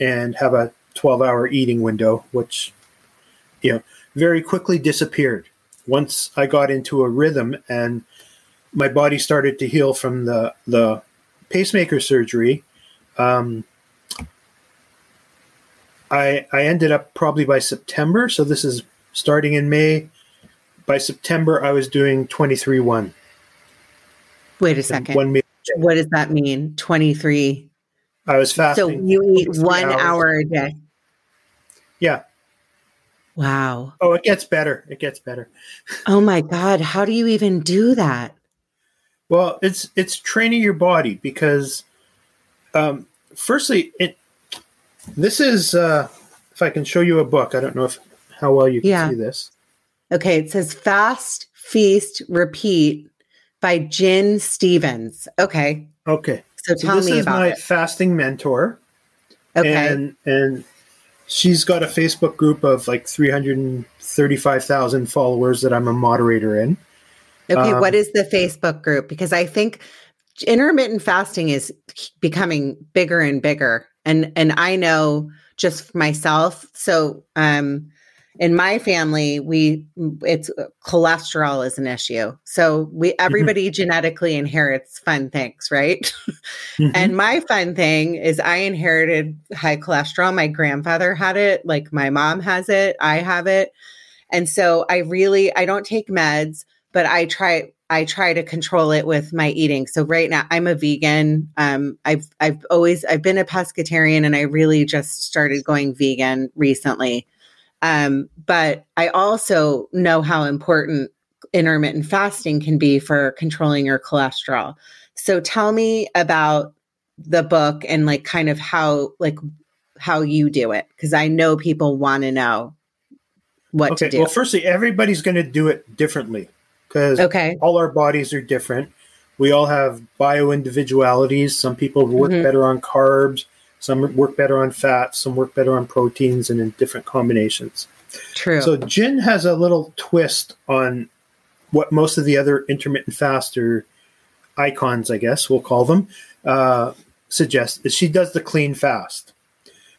and have a 12 hour eating window, which, you know, very quickly disappeared once I got into a rhythm and my body started to heal from the, the pacemaker surgery. Um, I I ended up probably by September. So this is starting in May. By September, I was doing twenty three one. Wait a second. One meal. What does that mean? Twenty three. I was fasting. So you eat one hours. hour a day. Yeah. Wow. Oh, it gets better. It gets better. [laughs] Oh my god, how do you even do that? Well, it's it's training your body because um firstly it this is, uh, if I can show you a book, I don't know if how well you can yeah. see this. Okay, it says Fast, Feast, Repeat by Gin Stephens. Okay. Okay. So tell so me about my it. fasting mentor. Okay. And and she's got a Facebook group of like 335,000 followers that I'm a moderator in. Okay, um, what is the Facebook group? Because I think intermittent fasting is becoming bigger and bigger and and i know just myself so um in my family we it's cholesterol is an issue so we mm-hmm. everybody mm-hmm. genetically inherits fun things right [laughs] mm-hmm. and my fun thing is i inherited high cholesterol my grandfather had it like my mom has it i have it and so i really i don't take meds but i try I try to control it with my eating. So right now I'm a vegan. Um, I've I've always I've been a pescatarian, and I really just started going vegan recently. Um, but I also know how important intermittent fasting can be for controlling your cholesterol. So tell me about the book and like kind of how like how you do it because I know people want to know what okay, to do. Well, firstly, everybody's going to do it differently because okay. all our bodies are different. We all have bio individualities. Some people work mm-hmm. better on carbs, some work better on fats, some work better on proteins, and in different combinations. True. So, Gin has a little twist on what most of the other intermittent faster icons, I guess we'll call them, uh, suggest is she does the clean fast.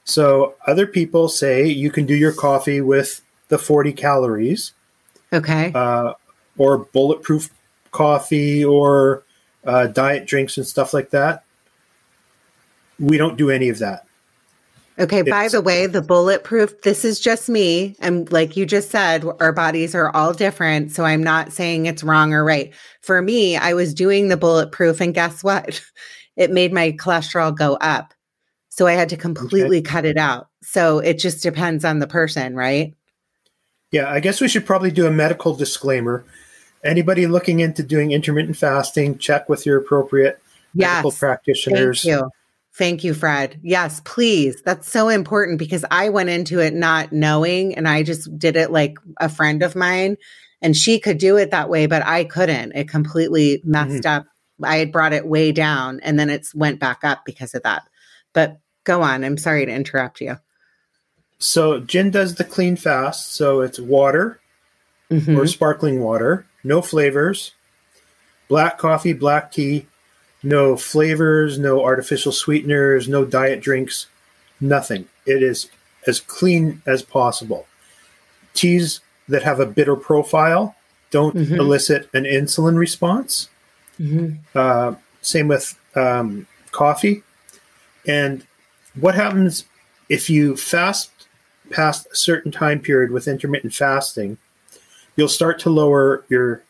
So other people say you can do your coffee with the 40 calories. Okay. Uh, or bulletproof coffee or uh, diet drinks and stuff like that. We don't do any of that. Okay, it's, by the way, the bulletproof, this is just me. And like you just said, our bodies are all different. So I'm not saying it's wrong or right. For me, I was doing the bulletproof, and guess what? [laughs] It made my cholesterol go up. So I had to completely okay. cut it out. So it just depends on the person, right? Yeah, I guess we should probably do a medical disclaimer. Anybody looking into doing intermittent fasting, check with your appropriate yes. medical practitioners. Thank you. Thank you, Fred. Yes, please. That's so important because I went into it not knowing and I just did it like a friend of mine and she could do it that way, but I couldn't. It completely messed mm-hmm. up. I had brought it way down and then it's went back up because of that. But go on. I'm sorry to interrupt you. So gin does the clean fast. So it's water mm-hmm. or sparkling water, no flavors, black coffee, black tea, no flavors, no artificial sweeteners, no diet drinks, nothing. It is as clean as possible. Teas that have a bitter profile don't mm-hmm. elicit an insulin response. Mm-hmm. Uh, same with um, coffee. And what happens if you fast past a certain time period with intermittent fasting? You'll start to lower your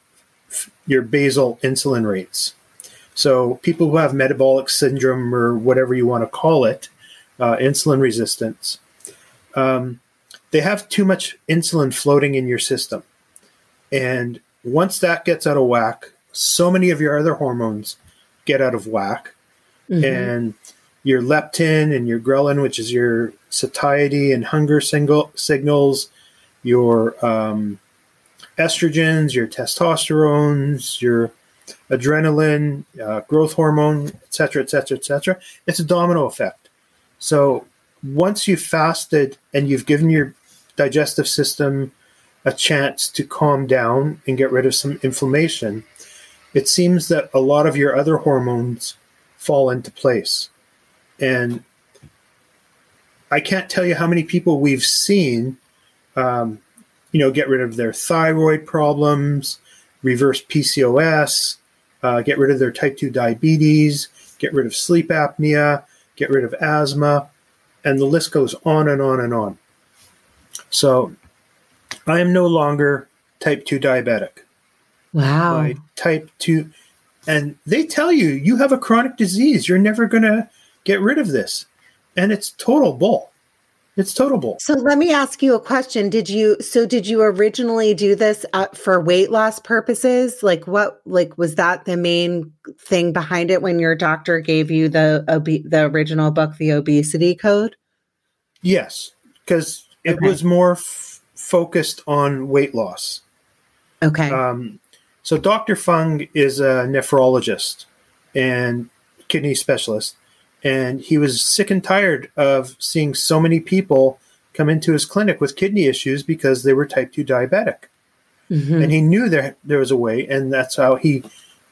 your basal insulin rates. So people who have metabolic syndrome or whatever you want to call it, uh, insulin resistance, um, they have too much insulin floating in your system, and once that gets out of whack, so many of your other hormones get out of whack, mm-hmm. and your leptin and your ghrelin, which is your satiety and hunger single, signals, your um, estrogens, your testosterones, your adrenaline, uh, growth hormone, etc., etc., etc. It's a domino effect. So once you've fasted and you've given your digestive system a chance to calm down and get rid of some inflammation, it seems that a lot of your other hormones fall into place. And I can't tell you how many people we've seen, um, you know, get rid of their thyroid problems, reverse PCOS, uh, get rid of their type 2 diabetes, get rid of sleep apnea, get rid of asthma, and the list goes on and on and on. So I am no longer type 2 diabetic. Wow. My type 2, and they tell you, you have a chronic disease. You're never going to get rid of this. And it's total bull. It's total So let me ask you a question. Did you so did you originally do this uh, for weight loss purposes? Like what like was that the main thing behind it when your doctor gave you the obe- the original book The Obesity Code? Yes, cuz it okay. was more f- focused on weight loss. Okay. Um so Dr. Fung is a nephrologist and kidney specialist and he was sick and tired of seeing so many people come into his clinic with kidney issues because they were type 2 diabetic. Mm-hmm. And he knew there, there was a way, and that's how he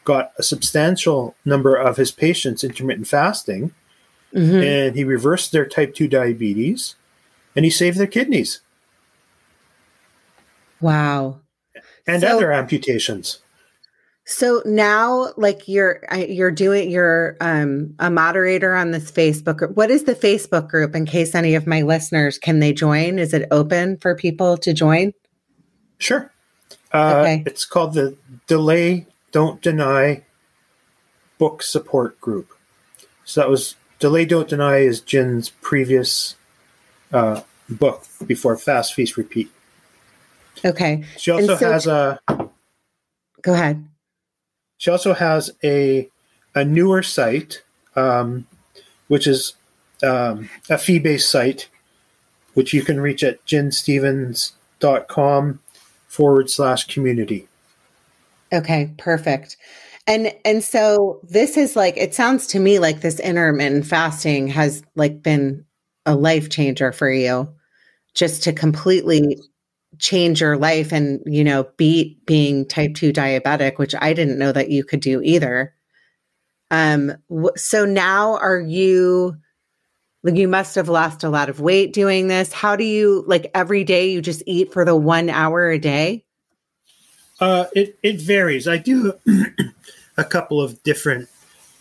got a substantial number of his patients intermittent fasting. Mm-hmm. And he reversed their type 2 diabetes and he saved their kidneys. Wow. And so, other amputations. So now, like you're you're doing you're um, a moderator on this Facebook group. What is the Facebook group? In case any of my listeners can they join? Is it open for people to join? Sure. Uh, okay. It's called the Delay Don't Deny Book Support Group. So that was Delay Don't Deny is Gin's previous uh, book before Fast Feast Repeat. Okay. She also so, has a. Go ahead. She also has a a newer site, um, which is um, a fee based site, which you can reach at ginstephens.com. com forward slash community. Okay, perfect. And and so this is like it sounds to me like this intermittent fasting has like been a life changer for you just to completely change your life and you know beat being type 2 diabetic which I didn't know that you could do either. Um so now are you like you must have lost a lot of weight doing this. How do you like every day you just eat for the 1 hour a day? Uh, it it varies. I do [clears throat] a couple of different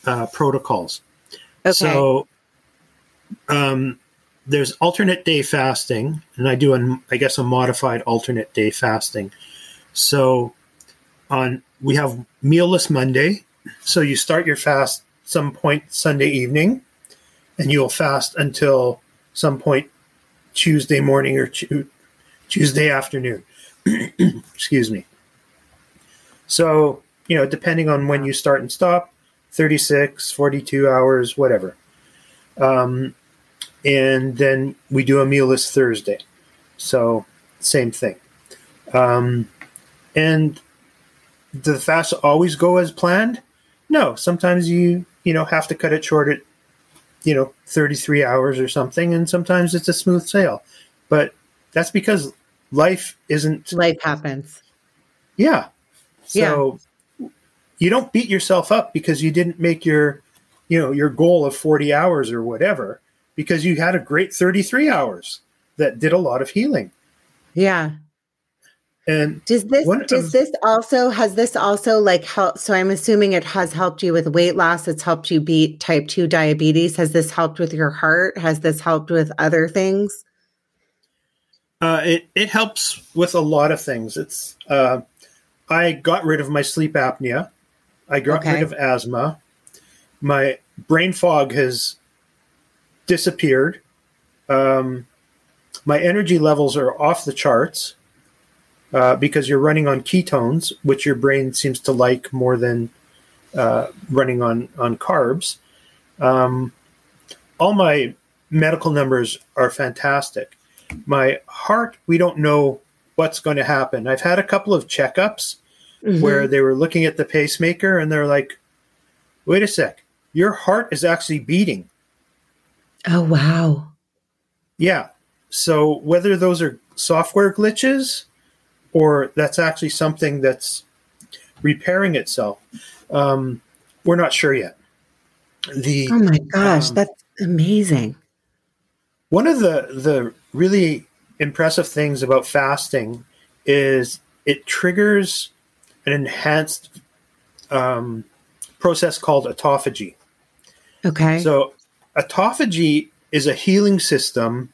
uh, protocols. Okay. So, um, there's alternate day fasting, and I do an I guess a modified alternate day fasting. So, on we have mealless Monday. So you start your fast some point Sunday evening, and you'll fast until some point Tuesday morning or Tuesday afternoon. [clears throat] Excuse me. So, you know, depending on when you start and stop, 36, 42 hours, whatever. Um, and then we do a meal mealless Thursday. So, same thing. Um, and the fast always go as planned? No, sometimes you, you know, have to cut it short at, you know, 33 hours or something, and sometimes it's a smooth sail. But that's because life isn't. Life happens. Yeah. So yeah. you don't beat yourself up because you didn't make your, you know, your goal of 40 hours or whatever, because you had a great 33 hours that did a lot of healing. Yeah. And does this does of, this also has this also like help so I'm assuming it has helped you with weight loss, it's helped you beat type 2 diabetes. Has this helped with your heart? Has this helped with other things? Uh, it it helps with a lot of things. It's uh, I got rid of my sleep apnea. I got okay. rid of asthma. My brain fog has disappeared. Um, my energy levels are off the charts uh, because you're running on ketones, which your brain seems to like more than uh, running on on carbs. Um, all my medical numbers are fantastic. My heart, we don't know what's going to happen. I've had a couple of checkups mm-hmm. where they were looking at the pacemaker and they're like, wait a sec, your heart is actually beating. Oh, wow. Yeah. So whether those are software glitches or that's actually something that's repairing itself, um, we're not sure yet. The oh my gosh, um, that's amazing. One of the the really impressive things about fasting is it triggers an enhanced um, process called autophagy. Okay. So, autophagy is a healing system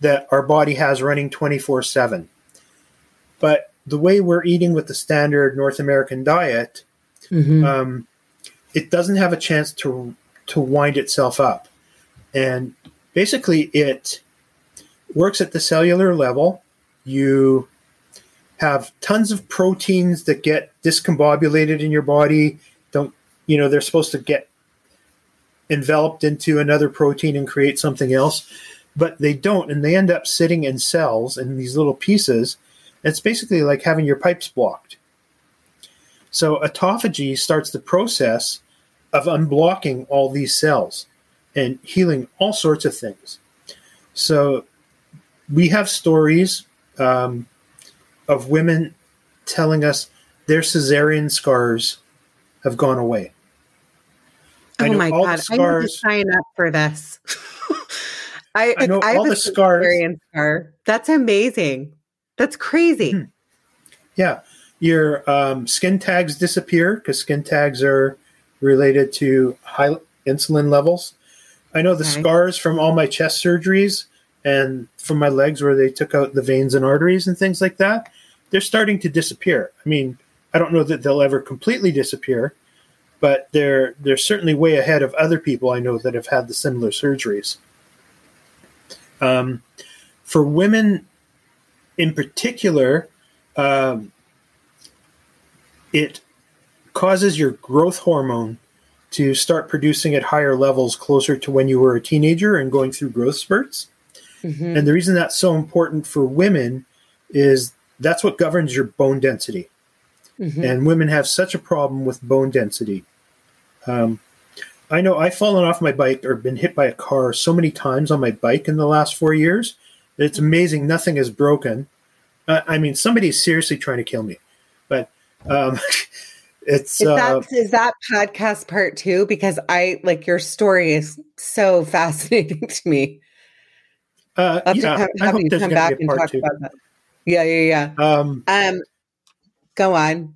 that our body has running 24 7. But the way we're eating with the standard North American diet, mm-hmm. um, it doesn't have a chance to, to wind itself up. And basically, it works at the cellular level. You have tons of proteins that get discombobulated in your body. Don't you know they're supposed to get enveloped into another protein and create something else, but they don't, and they end up sitting in cells in these little pieces. It's basically like having your pipes blocked. So autophagy starts the process of unblocking all these cells and healing all sorts of things. So we have stories. Um, of women telling us their cesarean scars have gone away. Oh my god! Scars, I need to sign up for this. [laughs] I, I know I all the scars. Scar. That's amazing. That's crazy. Hmm. Yeah, your um, skin tags disappear because skin tags are related to high insulin levels. I know the okay. scars from all my chest surgeries and from my legs where they took out the veins and arteries and things like that, they're starting to disappear. I mean, I don't know that they'll ever completely disappear, but they're they're certainly way ahead of other people I know that have had the similar surgeries. Um, for women in particular, um, it causes your growth hormone to start producing at higher levels closer to when you were a teenager and going through growth spurts. Mm-hmm. And the reason that's so important for women is that's what governs your bone density. Mm-hmm. And women have such a problem with bone density. Um, I know I've fallen off my bike or been hit by a car so many times on my bike in the last four years. It's amazing. Nothing is broken. Uh, I mean, somebody's seriously trying to kill me, but um, [laughs] it's is that, uh, is that podcast part two because I like your story is so [laughs] fascinating to me. Uh, yeah, have, have you come back and talk two. about that. Yeah, yeah, yeah. Um, um, go on.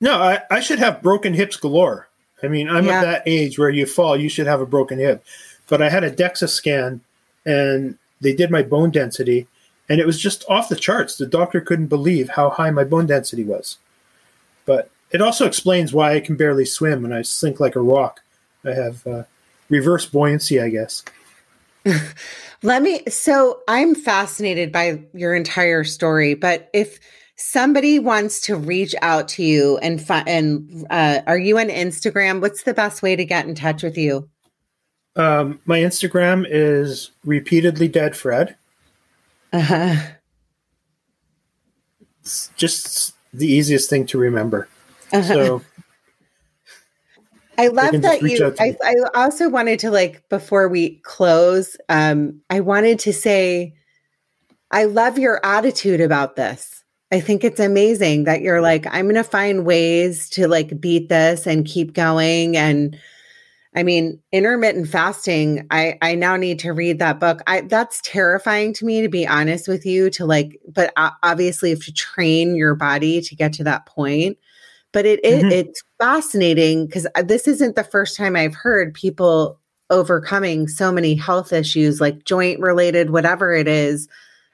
No, I, I should have broken hips galore. I mean, I'm yeah. at that age where you fall, you should have a broken hip. But I had a DEXA scan and they did my bone density and it was just off the charts. The doctor couldn't believe how high my bone density was. But it also explains why I can barely swim and I sink like a rock. I have uh, reverse buoyancy, I guess. [laughs] Let me. So I'm fascinated by your entire story, but if somebody wants to reach out to you and fi- and uh, are you on Instagram? What's the best way to get in touch with you? Um, my Instagram is repeatedly dead Fred. Uh huh. It's just the easiest thing to remember. Uh-huh. So I love that you. I, I, also wanted to like before we close. Um, I wanted to say, I love your attitude about this. I think it's amazing that you're like, I'm going to find ways to like beat this and keep going. And I mean, intermittent fasting. I I now need to read that book. I that's terrifying to me to be honest with you. To like, but obviously, you have to train your body to get to that point but it, it mm-hmm. it's fascinating because uh, this isn't the first time I've heard people overcoming so many health issues, like joint related, whatever it is.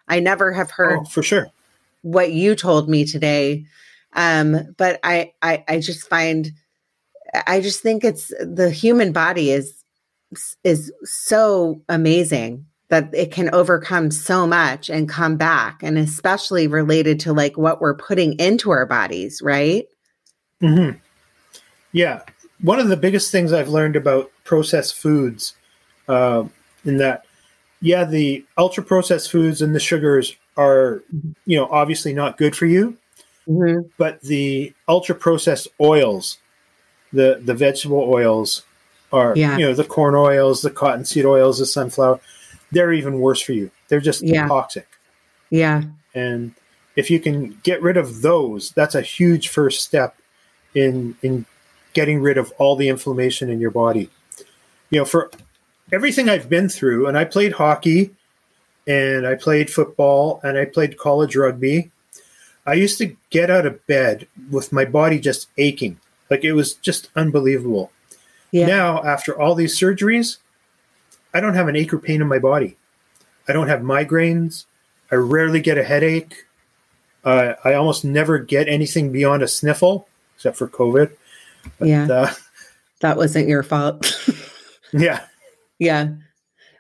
I never have heard oh, for sure what you told me today. Um, but I, I, I just find, I just think it's the human body is, is so amazing that it can overcome so much and come back. And especially related to like what we're putting into our bodies, right? Mm-hmm. Yeah. One of the biggest things I've learned about processed foods, uh, in that, yeah, the ultra processed foods and the sugars are, you know, obviously not good for you, mm-hmm. but the ultra processed oils, the the vegetable oils, are yeah. you know the corn oils, the cottonseed oils, the sunflower, they're even worse for you. They're just yeah. toxic. Yeah. And if you can get rid of those, that's a huge first step in in getting rid of all the inflammation in your body. You know, for everything I've been through, and I played hockey, and I played football, and I played college rugby. I used to get out of bed with my body just aching, like it was just unbelievable. Yeah. Now, after all these surgeries, I don't have an ache or pain in my body. I don't have migraines. I rarely get a headache. Uh, I almost never get anything beyond a sniffle except for COVID. But, yeah. Uh, that wasn't your fault. [laughs] yeah. Yeah.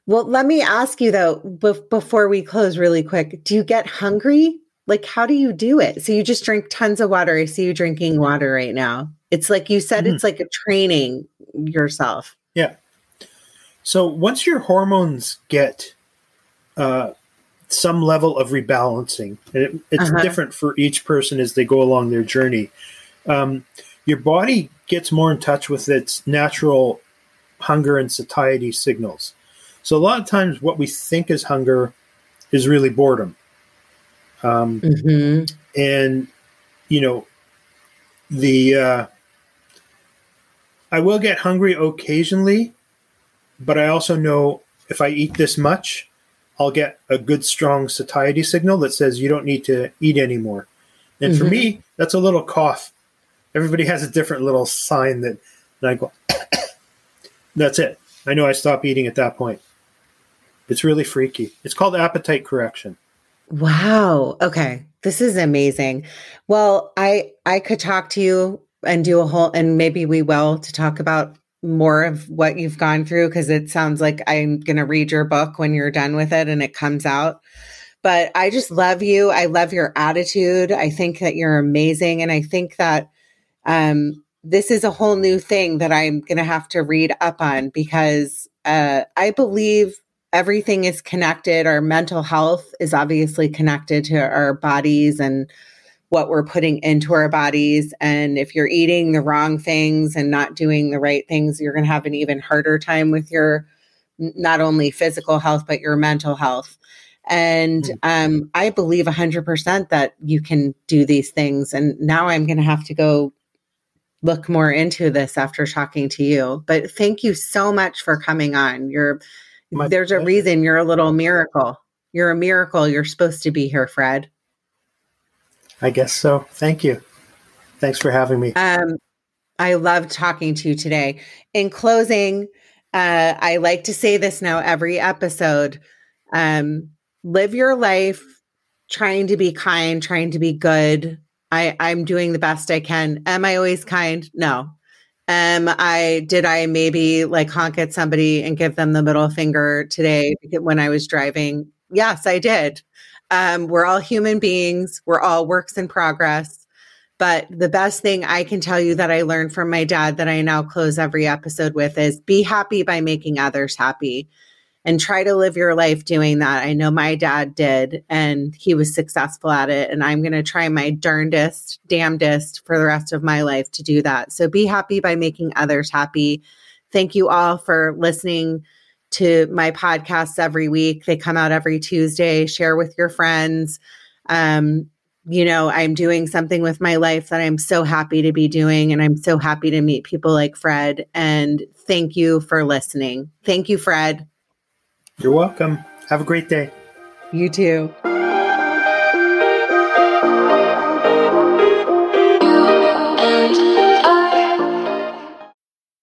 Well, let me ask you though, be- before we close really quick, do you get hungry? Like, how do you do it? So you just drink tons of water. I see you drinking water right now. It's like you said, mm-hmm. it's like a training yourself. Yeah. So once your hormones get uh, some level of rebalancing, and it, it's uh-huh. different for each person as they go along their journey um, your body gets more in touch with its natural hunger and satiety signals. So a lot of times, what we think is hunger is really boredom. Um, mm-hmm. And you know, the uh, I will get hungry occasionally, but I also know if I eat this much, I'll get a good strong satiety signal that says you don't need to eat anymore. And mm-hmm. for me, that's a little cough everybody has a different little sign that, that I go, [coughs] that's it. I know I stop eating at that point. It's really freaky. It's called appetite correction. Wow. Okay. This is amazing. Well, I I could talk to you and do a whole and maybe we will to talk about more of what you've gone through because it sounds like I'm going to read your book when you're done with it and it comes out. But I just love you. I love your attitude. I think that you're amazing and I think that um, this is a whole new thing that I'm going to have to read up on because uh, I believe everything is connected. Our mental health is obviously connected to our bodies and what we're putting into our bodies. And if you're eating the wrong things and not doing the right things, you're going to have an even harder time with your not only physical health, but your mental health. And mm. um, I believe 100% that you can do these things. And now I'm going to have to go look more into this after talking to you. But thank you so much for coming on. You're My there's pleasure. a reason you're a little miracle. You're a miracle. You're supposed to be here, Fred. I guess so. Thank you. Thanks for having me. Um, I love talking to you today. In closing, uh, I like to say this now every episode. Um, live your life trying to be kind, trying to be good. I, I'm doing the best I can. Am I always kind? No. Um, I did I maybe like honk at somebody and give them the middle finger today when I was driving? Yes, I did. Um, we're all human beings. We're all works in progress. But the best thing I can tell you that I learned from my dad that I now close every episode with is be happy by making others happy and try to live your life doing that. I know my dad did and he was successful at it. And I'm going to try my darndest, damnedest for the rest of my life to do that. So be happy by making others happy. Thank you all for listening to my podcasts every week. They come out every Tuesday. Share with your friends. Um, you know, I'm doing something with my life that I'm so happy to be doing. And I'm so happy to meet people like Fred. And thank you for listening. Thank you, Fred. You're welcome. Have a great day. You too.